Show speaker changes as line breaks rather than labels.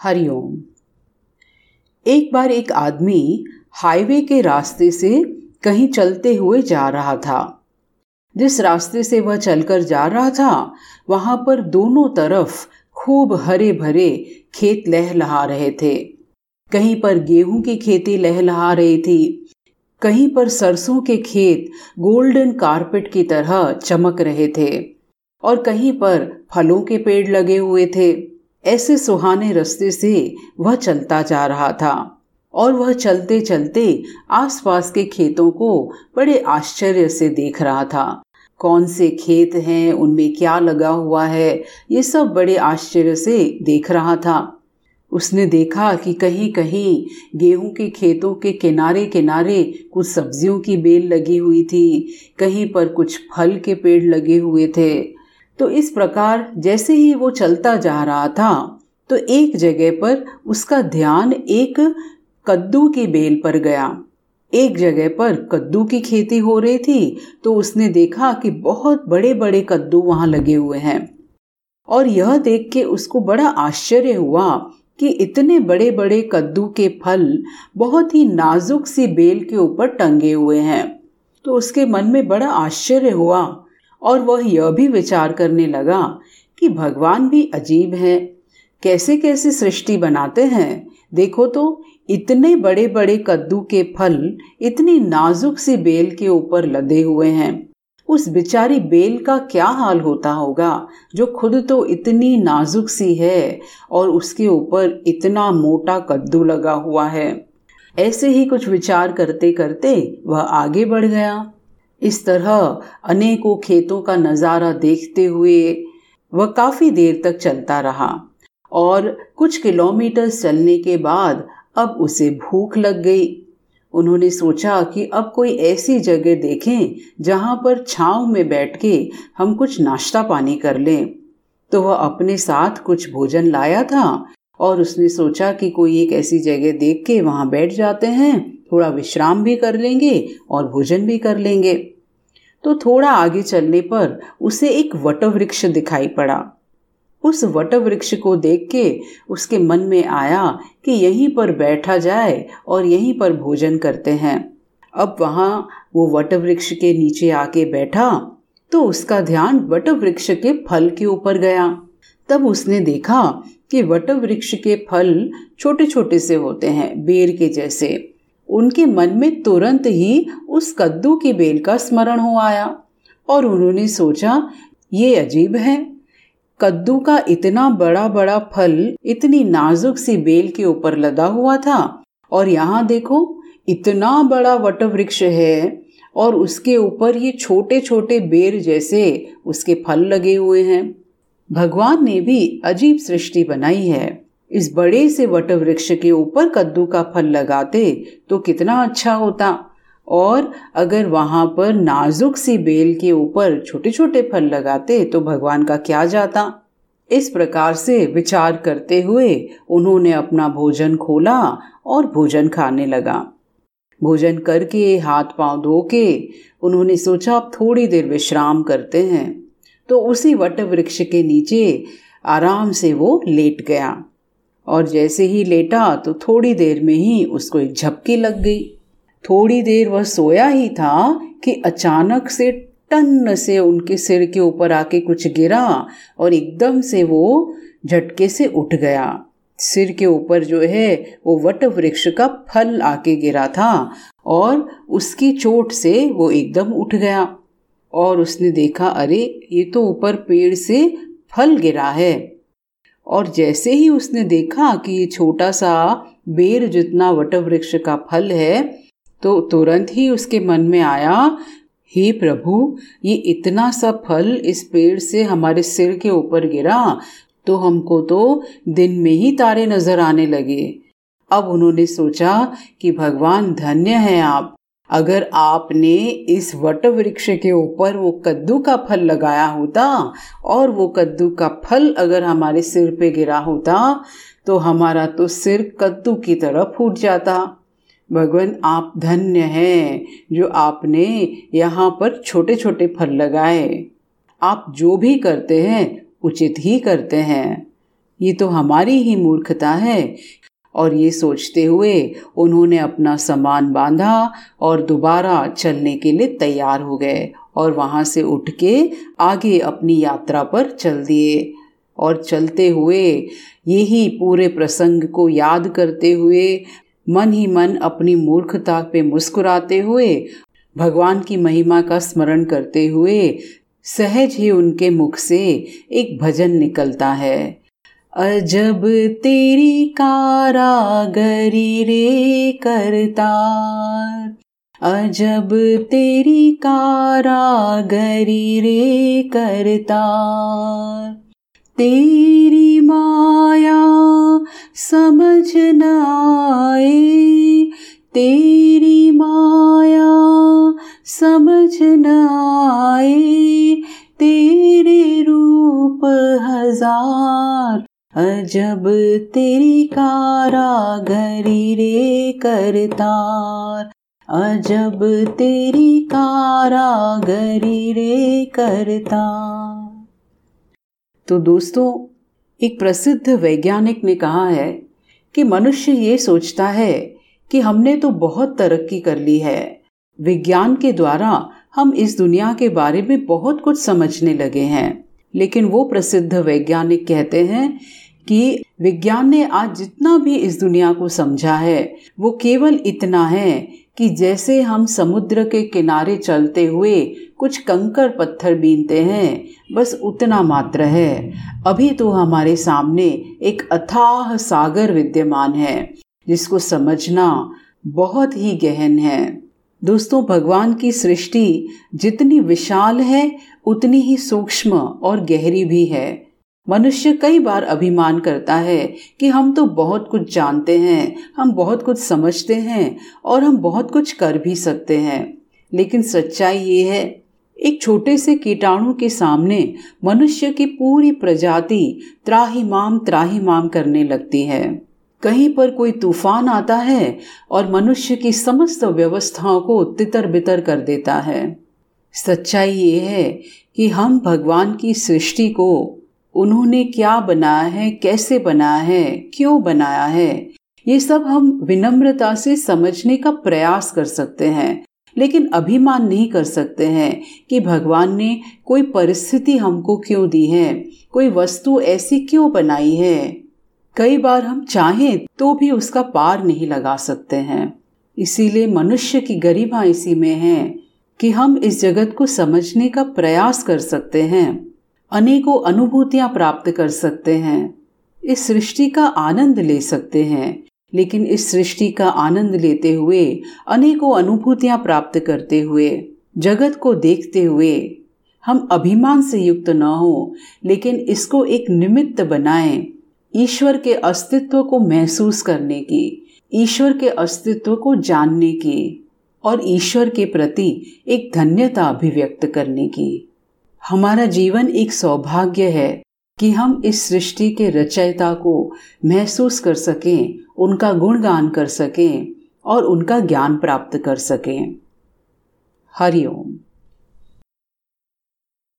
हरिओम एक बार एक आदमी हाईवे के रास्ते से कहीं चलते हुए जा रहा था। जिस रास्ते से वह चलकर जा रहा था, वहाँ पर दोनों तरफ़ खूब हरे भरे खेत लहलहा रहे थे। कहीं पर गेहूँ की खेती लहलहा रही थी, कहीं पर सरसों के खेत गोल्डन कारपेट की तरह चमक रहे थे और कहीं पर फलों के पेड़ लगे हुए थे। ऐसे सुहाने रास्ते से वह चलता जा रहा था और वह चलते चलते आसपास के खेतों को बड़े आश्चर्य से देख रहा था। कौन से खेत हैं, उनमें क्या लगा हुआ है, ये सब बड़े आश्चर्य से देख रहा था। उसने देखा कि कहीं कहीं गेहूँ के खेतों के किनारे किनारे कुछ सब्जियों की बेल लगी हुई थी, कहीं पर कुछ फल के पेड़ लगे हुए थे। तो इस प्रकार जैसे ही वो चलता जा रहा था तो एक जगह पर उसका ध्यान एक कद्दू की बेल पर गया। एक जगह पर कद्दू की खेती हो रही थी तो उसने देखा कि बहुत बड़े बड़े कद्दू वहाँ लगे हुए हैं। और यह देख के उसको बड़ा आश्चर्य हुआ कि इतने बड़े बड़े कद्दू के फल बहुत ही नाजुक सी बेल के ऊपर टंगे हुए हैं। तो उसके मन में बड़ा आश्चर्य हुआ और वह यह भी विचार करने लगा कि भगवान भी अजीब है। कैसे कैसे सृष्टि बनाते हैं? देखो तो इतने बड़े बड़े कद्दू के फल इतनी नाजुक सी बेल के ऊपर लदे हुए हैं। उस बिचारी बेल का क्या हाल होता होगा, जो खुद तो इतनी नाजुक सी है और उसके ऊपर इतना मोटा कद्दू लगा हुआ है। ऐसे ही कुछ विचार करते करते वह आगे बढ़ गया। इस तरह अनेकों खेतों का नज़ारा देखते हुए वह काफ़ी देर तक चलता रहा और कुछ किलोमीटर चलने के बाद अब उसे भूख लग गई। उन्होंने सोचा कि अब कोई ऐसी जगह देखें जहाँ पर छाव में बैठ के हम कुछ नाश्ता पानी कर लें। तो वह अपने साथ कुछ भोजन लाया था और उसने सोचा कि कोई एक ऐसी जगह देख के वहाँ बैठ जाते हैं, थोड़ा विश्राम भी कर लेंगे और भोजन भी कर लेंगे। तो थोड़ा आगे चलने पर उसे एक वटवृक्ष दिखाई पड़ा। उस वट वृक्ष को देख के उसके मन में आया कि यहीं पर बैठा जाए और यहीं पर भोजन करते हैं। अब वहाँ वो वट वृक्ष के नीचे आके बैठा तो उसका ध्यान वट वृक्ष के फल के ऊपर गया। तब उसने देखा कि वट वृक्ष के फल छोटे छोटे से होते हैं, बेर के जैसे। उनके मन में तुरंत ही उस कद्दू की बेल का स्मरण हो आया और उन्होंने सोचा, ये अजीब है। कद्दू का इतना बड़ा बड़ा फल इतनी नाजुक सी बेल के ऊपर लदा हुआ था और यहाँ देखो, इतना बड़ा वट वृक्ष है और उसके ऊपर ये छोटे छोटे बेर जैसे उसके फल लगे हुए हैं। भगवान ने भी अजीब सृष्टि बनाई है। इस बड़े से वट वृक्ष के ऊपर कद्दू का फल लगाते तो कितना अच्छा होता। और अगर वहाँ पर नाजुक सी बेल के ऊपर छोटे छोटे फल लगाते तो भगवान का क्या जाता। इस प्रकार से विचार करते हुए उन्होंने अपना भोजन खोला और भोजन खाने लगा। भोजन करके हाथ पाँव धो के उन्होंने सोचा, अब थोड़ी देर विश्राम करते हैं। तो उसी वट वृक्ष के नीचे आराम से वो लेट गया। और जैसे ही लेटा तो थोड़ी देर में ही उसको एक झपकी लग गई। थोड़ी देर वह सोया ही था कि अचानक से टन से उनके सिर के ऊपर आके कुछ गिरा और एकदम से वो झटके से उठ गया। सिर के ऊपर जो है वो वट वृक्ष का फल आके गिरा था और उसकी चोट से वो एकदम उठ गया और उसने देखा, अरे, ये तो ऊपर पेड़ से फल गिरा है। और जैसे ही उसने देखा कि ये छोटा सा बेर जितना वट वृक्ष का फल है तो तुरंत ही उसके मन में आया, हे प्रभु, ये इतना सा फल इस पेड़ से हमारे सिर के ऊपर गिरा तो हमको तो दिन में ही तारे नज़र आने लगे। अब उन्होंने सोचा कि भगवान धन्य है आप। अगर आपने इस वट वृक्ष के ऊपर वो कद्दू का फल लगाया होता और वो कद्दू का फल अगर हमारे सिर पे गिरा होता तो हमारा तो सिर कद्दू की तरह फूट जाता। भगवान, आप धन्य हैं जो आपने यहाँ पर छोटे छोटे फल लगाए। आप जो भी करते हैं, उचित ही करते हैं। ये तो हमारी ही मूर्खता है और ये सोचते हुए उन्होंने अपना सामान बांधा और दोबारा चलने के लिए तैयार हो गए और वहाँ से उठ के आगे अपनी यात्रा पर चल दिए। और चलते हुए यही पूरे प्रसंग को याद करते हुए मन ही मन अपनी मूर्खता पे मुस्कुराते हुए भगवान की महिमा का स्मरण करते हुए सहज ही उनके मुख से एक भजन निकलता है। अजब तेरी कारागरी रे करतार। अजब तेरी कारागरी रे करतार। तेरी माया समझ न आए। तेरी माया समझ न आए। तेरे रूप हज़ार। अजब तेरी कारागरी रे करतार, अजब तेरी कारागरी रे करतार। तो दोस्तों, एक प्रसिद्ध वैज्ञानिक ने कहा है कि मनुष्य ये सोचता है कि हमने तो बहुत तरक्की कर ली है। विज्ञान के द्वारा हम इस दुनिया के बारे में बहुत कुछ समझने लगे हैं। लेकिन वो प्रसिद्ध वैज्ञानिक कहते हैं कि विज्ञान ने आज जितना भी इस दुनिया को समझा है, वो केवल इतना है कि जैसे हम समुद्र के किनारे चलते हुए कुछ कंकर पत्थर बीनते हैं, बस उतना मात्र है। अभी तो हमारे सामने एक अथाह सागर विद्यमान है, जिसको समझना बहुत ही गहन है। दोस्तों, भगवान की सृष्टि जितनी विशाल है, उतनी ही सूक्ष्म और गहरी भी है। मनुष्य कई बार अभिमान करता है कि हम तो बहुत कुछ जानते हैं, हम बहुत कुछ समझते हैं और हम बहुत कुछ कर भी सकते हैं। लेकिन सच्चाई ये है, एक छोटे से कीटाणु के सामने मनुष्य की पूरी प्रजाति त्राहीमाम त्राहीमाम करने लगती है। कहीं पर कोई तूफ़ान आता है और मनुष्य की समस्त व्यवस्थाओं को तितर बितर कर देता है। सच्चाई ये है कि हम भगवान की सृष्टि को उन्होंने क्या बनाया है, कैसे बनाया है, क्यों बनाया है? ये सब हम विनम्रता से समझने का प्रयास कर सकते हैं, लेकिन अभिमान नहीं कर सकते हैं कि भगवान ने कोई परिस्थिति हमको क्यों दी है, कोई वस्तु ऐसी क्यों बनाई है। कई बार हम चाहें तो भी उसका पार नहीं लगा सकते हैं। इसीलिए मनुष्य की गरिमा इसी में है कि हम इस जगत को समझने का प्रयास कर सकते हैं। अनेकों अनुभूतियाँ प्राप्त कर सकते हैं। इस सृष्टि का आनंद ले सकते हैं। लेकिन इस सृष्टि का आनंद लेते हुए, अनेकों अनुभूतियाँ प्राप्त करते हुए, जगत को देखते हुए, हम अभिमान से युक्त न हो, लेकिन इसको एक निमित्त बनाएँ, ईश्वर के अस्तित्व को महसूस करने की, ईश्वर के अस्तित्व को जानने की, और ईश्वर के प्रति एक धन्यता अभिव्यक्त करने की। हमारा जीवन एक सौभाग्य है कि हम इस सृष्टि के रचयिता को महसूस कर सकें, उनका गुणगान कर सकें और उनका ज्ञान प्राप्त कर सकें। हरिओम